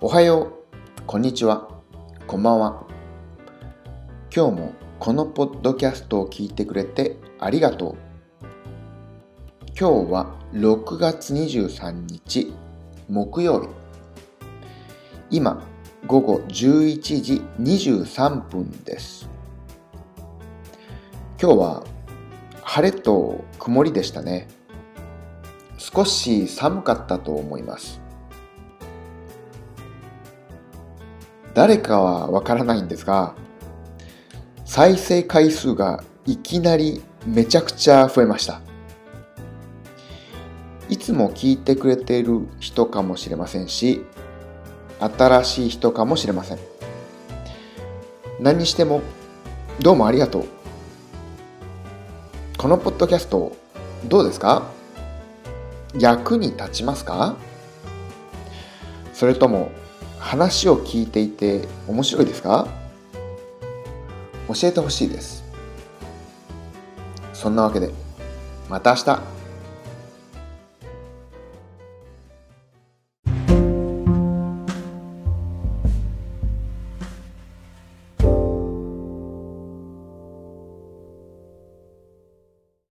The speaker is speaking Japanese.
おはよう、こんにちは、こんばんは。今日もこのポッドキャストを聞いてくれてありがとう。今日は6月23日木曜日。今、午後11時23分です。今日は晴れと曇りでしたね。少し寒かったと思います。誰かはわからないんですが、再生回数がいきなりめちゃくちゃ増えました。いつも聞いてくれている人かもしれませんし、新しい人かもしれません。何にしてもどうもありがとう。このポッドキャストどうですか？役に立ちますか？それとも話を聞いていて面白いですか？教えてほしいです。そんなわけで、また明日。